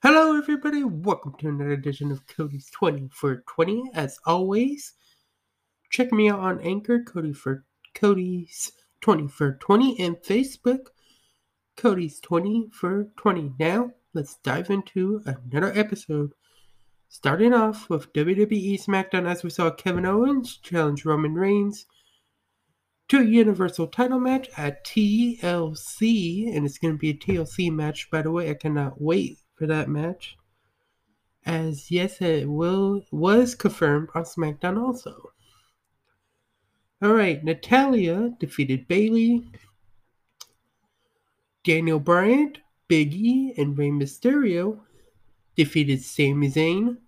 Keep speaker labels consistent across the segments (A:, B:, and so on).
A: Hello, everybody. Welcome to another edition of Cody's 20 for 20. As always, check me out on Anchor, Cody for Cody's 20 for 20, and Facebook, Cody's 20 for 20. Now, let's dive into another episode. Starting off with WWE SmackDown, as we saw Kevin Owens challenge Roman Reigns to a Universal title match at TLC, and it's going to be a TLC match, by the way. I cannot wait for that match. As yes, it will was confirmed on SmackDown also. Alright, Natalya defeated Bayley. Daniel Bryan, Big E, and Rey Mysterio defeated Sami Zayn,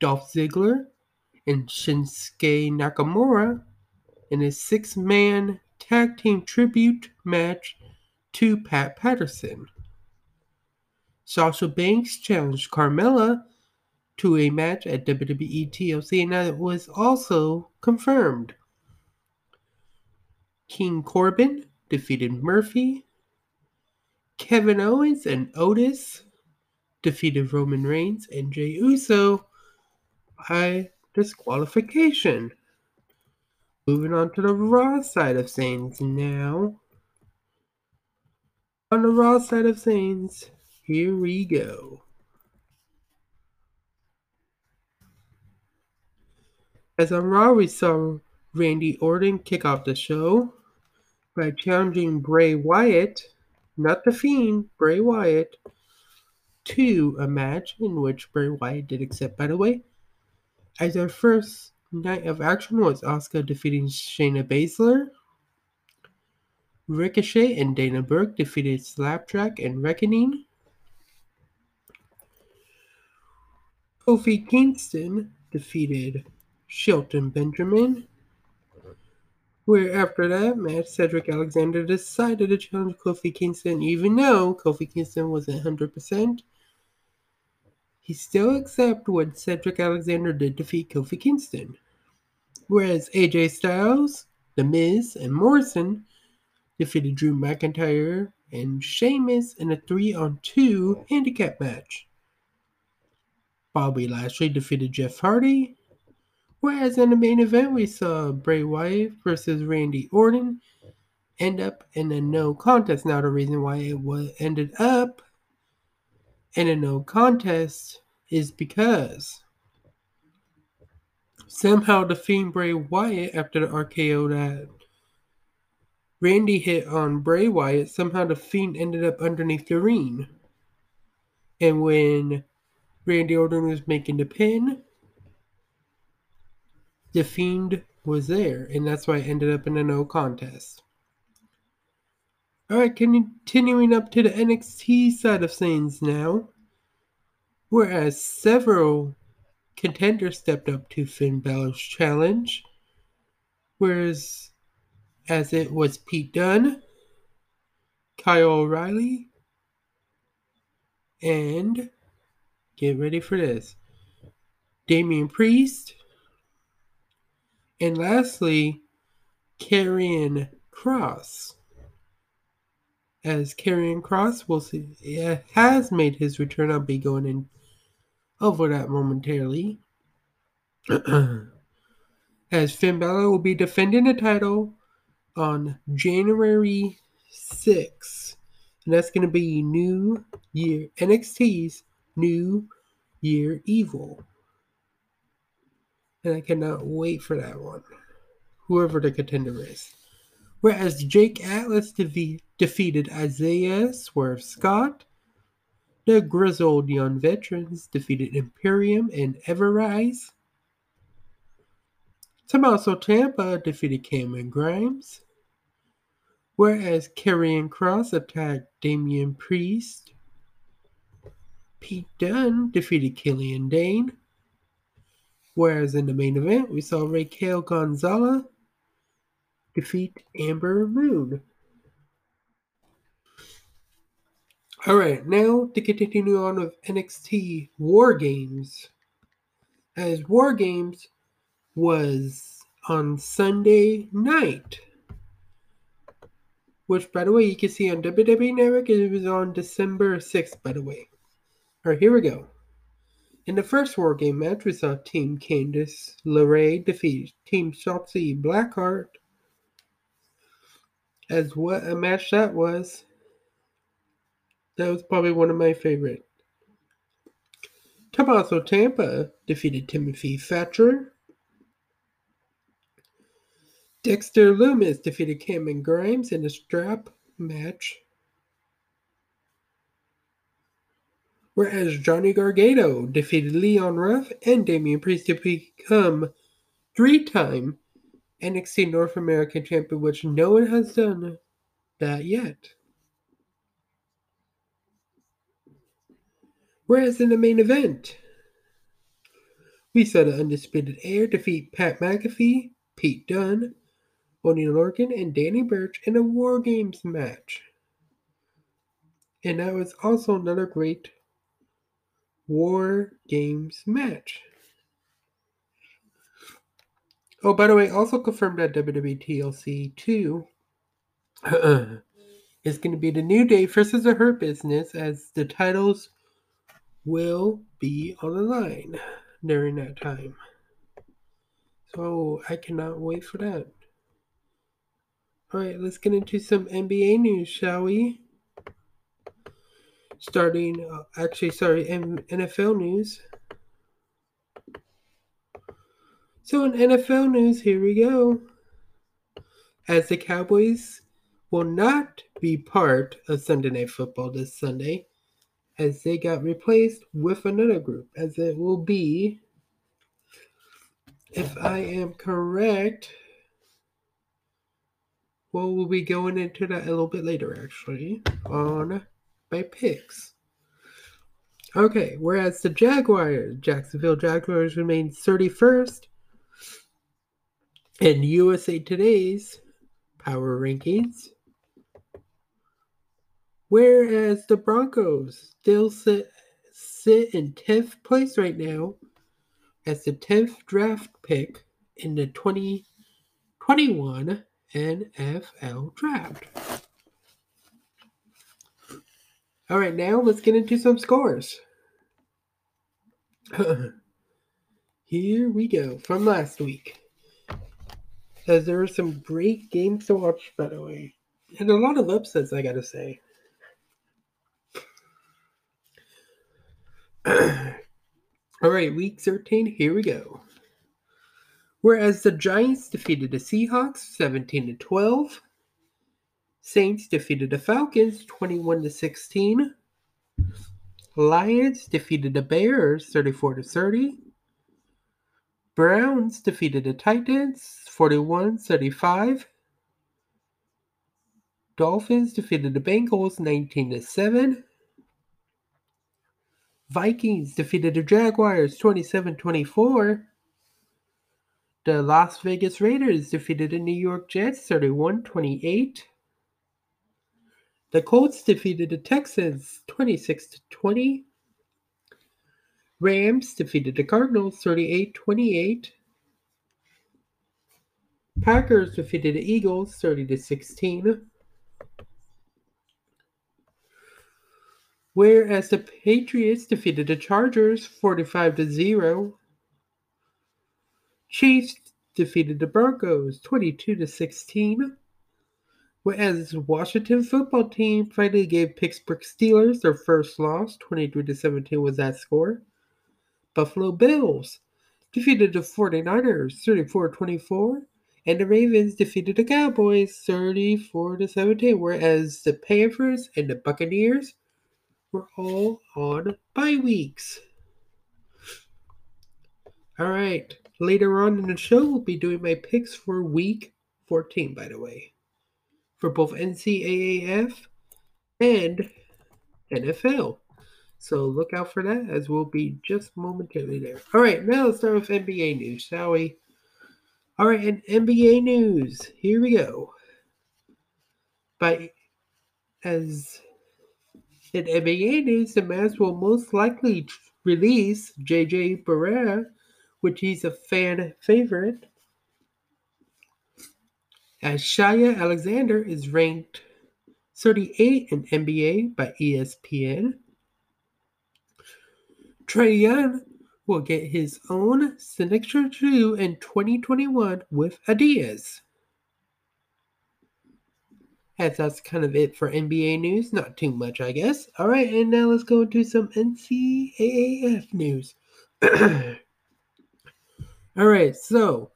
A: Dolph Ziggler, and Shinsuke Nakamura in a six man tag team tribute match to Pat Patterson. Sasha Banks challenged Carmella to a match at WWE TLC, and that was also confirmed. King Corbin defeated Murphy. Kevin Owens and Otis defeated Roman Reigns and Jey Uso by disqualification. Moving on to the Raw side of things now. On the Raw side of things, here we go. As on Raw, we saw Randy Orton kick off the show by challenging Bray Wyatt, not the Fiend, Bray Wyatt, to a match in which Bray Wyatt did accept, by the way. As our first night of action was Asuka defeating Shayna Baszler. Ricochet and Dana Brooke defeated Slapjack and Reckoning. Kofi Kingston defeated Shelton Benjamin. Where after that match, Cedric Alexander decided to challenge Kofi Kingston, even though Kofi Kingston wasn't 100%. He still accepted when Cedric Alexander did defeat Kofi Kingston. Whereas AJ Styles, The Miz, and Morrison defeated Drew McIntyre and Sheamus in a 3 on 2 handicap match. Bobby Lashley defeated Jeff Hardy. Whereas in the main event, we saw Bray Wyatt versus Randy Orton end up in a no contest. Now, the reason why it ended up in a no contest is because somehow the Fiend Bray Wyatt, after the RKO that Randy hit on Bray Wyatt, somehow the Fiend ended up underneath the ring. And when Randy Orton was making the pin. The Fiend was there, and that's why it ended up in a no contest. Alright, continuing up to the NXT side of things now. Whereas several contenders stepped up to Finn Balor's challenge. Whereas as it was Pete Dunne, Kyle O'Reilly, and Get ready for this. Damian Priest. And lastly, Karrion Kross. As Karrion Kross will see, has made his return. I'll be going in over that momentarily. As Finn Balor will be defending the title on January 6th. And that's going to be New Year NXT's New Year Evil. And I cannot wait for that one. Whoever the contender is. Whereas Jake Atlas de- defeated Isaiah Swerve Scott. The Grizzled Young Veterans defeated Imperium and Everrise. Tommaso Ciampa defeated Cameron Grimes. Whereas Karrion Kross attacked Damian Priest. Pete Dunne defeated Killian Dane. Whereas in the main event, we saw Raquel Gonzalez defeat Ember Moon. Alright, now to continue on with NXT War Games. As War Games was on Sunday night. Which, by the way, you can see on WWE Network. It was on December 6th, by the way. Alright, here we go. In the first War Game match, we saw Team Candice LeRae defeat Team Shotzi Blackheart. As what a match that was. That was probably one of my favorite. Tommaso Ciampa defeated Timothy Thatcher. Dexter Lumis defeated Cameron Grimes in a strap match. Whereas Johnny Gargano defeated Leon Ruff and Damian Priest to become three time NXT North American champion, which no one has done that yet. Whereas in the main event, we saw the Undisputed Era defeat Pat McAfee, Pete Dunne, Oney Lorcan, and Danny Burch in a War Games match. And that was also another great War Games match. Oh, by the way, also confirmed that WWE TLC 2 is going to be the New Day versus the Hurt Business as the titles will be on the line during that time. So I cannot wait for that. Alright, let's get into some NBA news, shall we? Starting, uh, actually, sorry, M- NFL news. So, in NFL news, here we go. As the Cowboys will not be part of Sunday Night Football this Sunday, as they got replaced with another group, as it will be, if I am correct, well, we'll be going into that a little bit later, actually, on my picks. Okay, whereas the Jaguars, Jacksonville Jaguars, remain 31st in USA Today's power rankings. Whereas the Broncos still sit, sit in 10th place right now as the 10th draft pick in the 2021 NFL draft. All right, now let's get into some scores. Here we go from last week. As there were some great games to watch, by the way, and a lot of upsets, I gotta say. All right, week 13, here we go. Whereas the Giants defeated the Seahawks 17 to 12, Saints defeated the Falcons 21 to 16, Lions defeated the Bears 34 to 30, Browns defeated the Titans 41 35. Dolphins defeated the Bengals 19 to 7. Vikings defeated the Jaguars 27 24. The Las Vegas Raiders defeated the New York Jets 31 28. The Colts defeated the Texans 26 to 20. Rams defeated the Cardinals 38 28. Packers defeated the Eagles 30 to 16. Whereas the Patriots defeated the Chargers 45 to 0. Chiefs defeated the Broncos 22 to 16. Whereas Washington football team finally gave Pittsburgh Steelers their first loss, 23 to 17 was that score. Buffalo Bills defeated the 49ers 34 24 and the Ravens defeated the Cowboys 34 to 17, whereas the Panthers and the Buccaneers were all on bye weeks. All right, later on in the show, we'll be doing my picks for week 14, by the way, for both NCAAF and NFL. So look out for that as we'll be just momentarily there. All right, now let's start with NBA news, shall we? All right, and NBA news, here we go. By as in NBA news, the Mavs will most likely release JJ Barea, which he's a fan favorite. As Shai Alexander is ranked 38 in NBA by ESPN. Trae Young will get his own signature shoe in 2021 with Adidas. As that's kind of it for NBA news. Not too much, I guess. All right, and now let's go into some NCAAF news. All right, so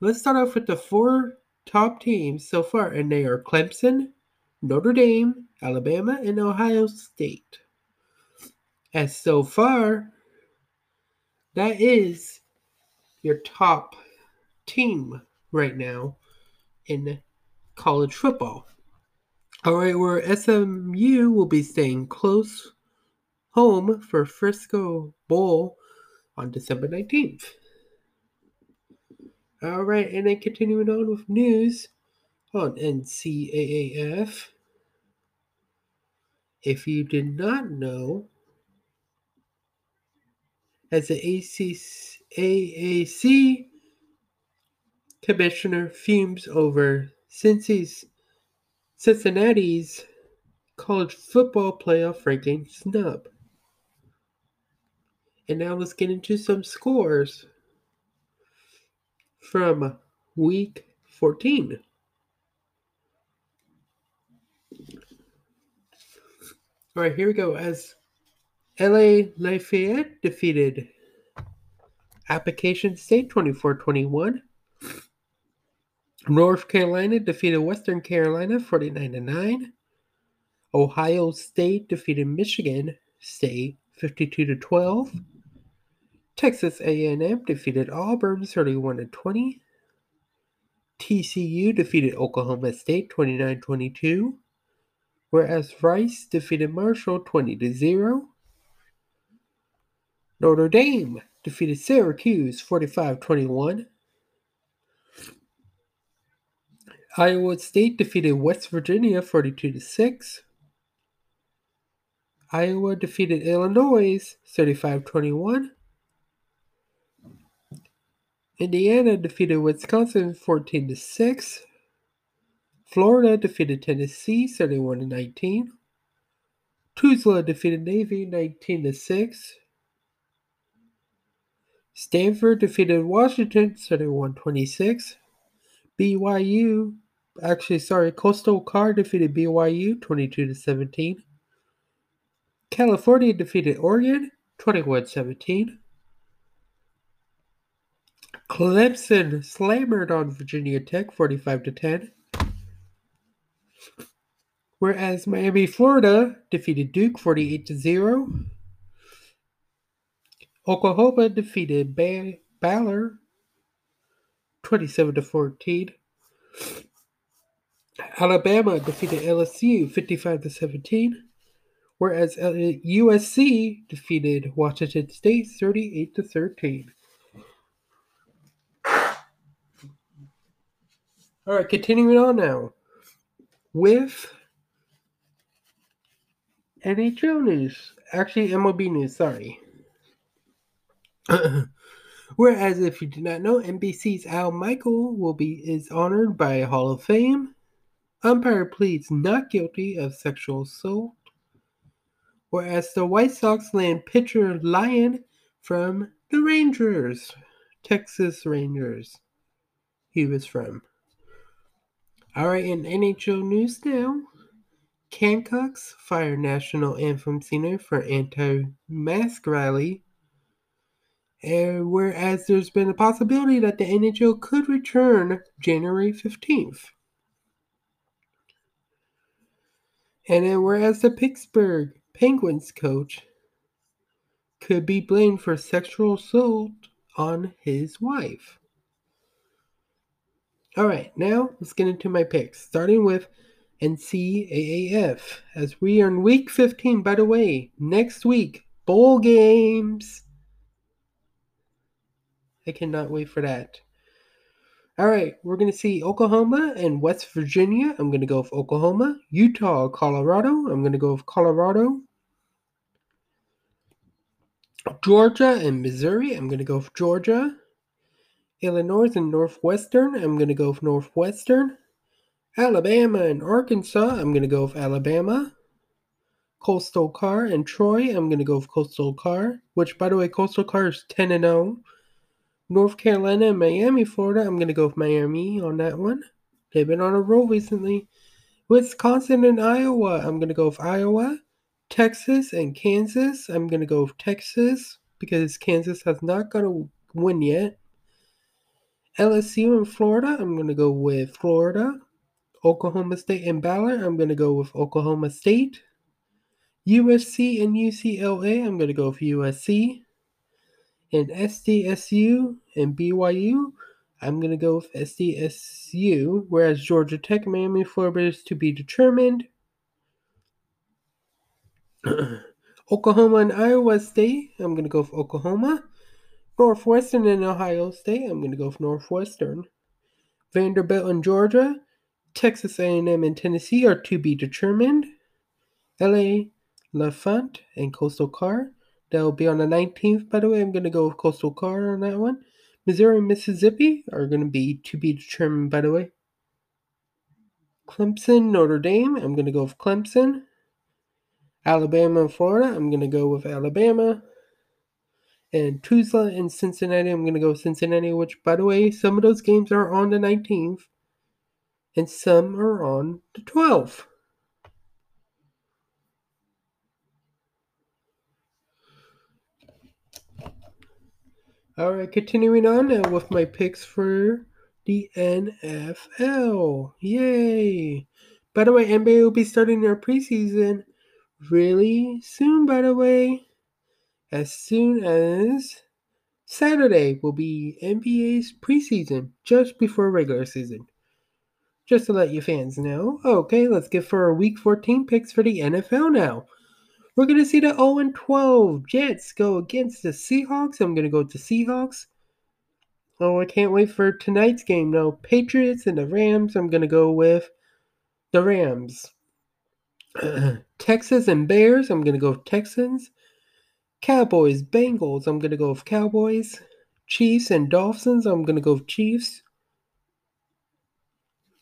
A: let's start off with the four top teams so far, and they are Clemson, Notre Dame, Alabama, and Ohio State. As so far, that is your top team right now in college football. All right, where SMU will be staying close home for Frisco Bowl on December 19th. All right, and then continuing on with news on NCAAF. If you did not know, as the AAC commissioner fumes over Cincy's Cincinnati's college football playoff ranking snub. And now let's get into some scores from week 14. All right, here we go. As LA Lafayette defeated Appalachian State 24 21. North Carolina defeated Western Carolina 49 9. Ohio State defeated Michigan State 52 12. Texas A&M defeated Auburn 31 to 20. TCU defeated Oklahoma State 29-22, whereas Rice defeated Marshall 20 to 0. Notre Dame defeated Syracuse 45 21. Iowa State defeated West Virginia 42 to 6. Iowa defeated Illinois 35 21. Indiana defeated Wisconsin 14 to 6. Florida defeated Tennessee 31 to 19. Tulsa defeated Navy 19 to 6. Stanford defeated Washington 31 26. BYU, actually, sorry, Coastal Car defeated BYU 22 to 17. California defeated Oregon 21 17. Clemson slammered on Virginia Tech 45 to 10. Whereas Miami, Florida defeated Duke 48 to 0. Oklahoma defeated ba- Baylor 27 to 14. Alabama defeated LSU 55 to 17, whereas USC defeated Washington State 38 to 13. All right, continuing on now with NHL news. Actually, MLB news. Sorry. Whereas, if you do not know, NBC's Al Michael will be is honored by Hall of Fame. Umpire pleads not guilty of sexual assault. Whereas the White Sox land pitcher Lynn from the Rangers, Texas Rangers. He was from. All right, in NHL news now. Gamecocks fire national anthem singer for anti-mask rally and whereas there's been a possibility that the NHL could return January 15th. And then whereas the Pittsburgh Penguins coach could be blamed for sexual assault on his wife. All right, now let's get into my picks, starting with NCAAF. As we are in week 15, by the way, next week, bowl games. I cannot wait for that. All right, we're going to see Oklahoma and West Virginia. I'm going to go with Oklahoma. Utah, Colorado. I'm going to go with Colorado. Georgia and Missouri. I'm going to go with Georgia. Illinois and Northwestern. I'm going to go with Northwestern. Alabama and Arkansas. I'm going to go with Alabama. Coastal Car and Troy. I'm going to go with Coastal Car, which, by the way, Coastal Carr is 10 and 0. North Carolina and Miami, Florida. I'm going to go with Miami on that one. They've been on a roll recently. Wisconsin and Iowa. I'm going to go with Iowa. Texas and Kansas. I'm going to go with Texas because Kansas has not got a win yet. LSU and Florida. I'm going to go with Florida. Oklahoma State and Baylor. I'm going to go with Oklahoma State. USC and UCLA. I'm going to go with USC. And SDSU and BYU. I'm going to go with SDSU, whereas Georgia Tech, Miami, Florida is to be determined. Oklahoma and Iowa State, I'm going to go with Oklahoma. Northwestern and Ohio State, I'm going to go with Northwestern. Vanderbilt and Georgia, Texas A&M and Tennessee are to be determined. LA, L'Enfant, and Coastal Carr, that will be on the 19th, by the way. I'm going to go with Coastal Carr on that one. Missouri and Mississippi are going to be to be determined, by the way. Clemson, Notre Dame, I'm going to go with Clemson. Alabama and Florida, I'm going to go with Alabama. And Tulsa and Cincinnati, I'm going to go Cincinnati, which, by the way, some of those games are on the 19th and some are on the 12th. All right, continuing on now with my picks for the NFL. Yay! By the way, NBA will be starting their preseason really soon, by the way. As soon as Saturday will be NBA's preseason, just before regular season. Just to let you fans know. Okay, let's get for our week 14 picks for the NFL now. We're going to see the 0 12 Jets go against the Seahawks. I'm going to go to Seahawks. Oh, I can't wait for tonight's game though. Patriots and the Rams. I'm going to go with the Rams. Texas and Bears. I'm going to go Texans. Cowboys, Bengals. I'm going to go with Cowboys. Chiefs and Dolphins. I'm going to go with Chiefs.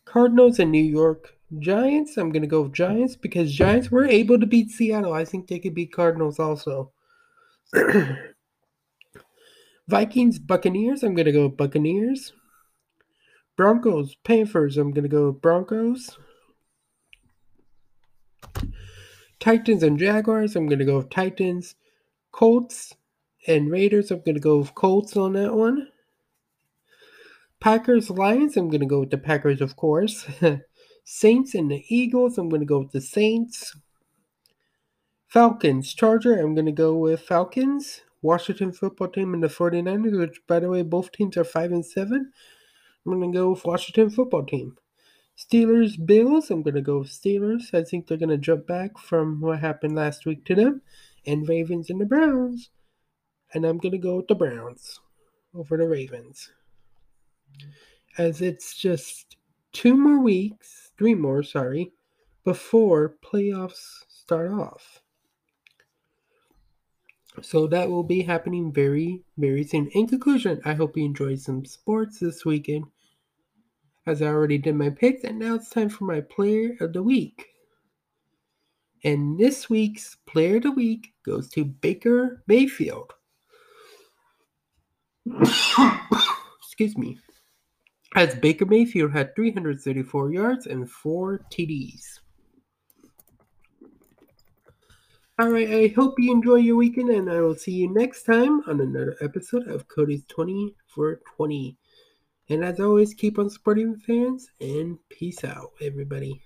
A: Cardinals and New York Giants, I'm going to go with Giants because Giants were able to beat Seattle. I think they could beat Cardinals also. Vikings, Buccaneers, I'm going to go with Buccaneers. Broncos, Panthers, I'm going to go with Broncos. Titans and Jaguars, I'm going to go with Titans. Colts and Raiders, I'm going to go with Colts on that one. Packers, Lions, I'm going to go with the Packers, of course. Saints and the Eagles. I'm going to go with the Saints. Falcons, Charger. I'm going to go with Falcons. Washington football team and the 49ers, which, by the way, both teams are 5 and 7. I'm going to go with Washington football team. Steelers, Bills. I'm going to go with Steelers. I think they're going to jump back from what happened last week to them. And Ravens and the Browns. And I'm going to go with the Browns over the Ravens. As it's just two more weeks three more, sorry, before playoffs start off. So that will be happening very, very soon. In conclusion, I hope you enjoyed some sports this weekend. As I already did my picks, and now it's time for my player of the week. And this week's player of the week goes to Baker Mayfield. Excuse me as Baker Mayfield had 334 yards and 4 TDs. Alright, I hope you enjoy your weekend, and I will see you next time on another episode of Cody's 20 for 20. And as always, keep on supporting the fans, and peace out, everybody.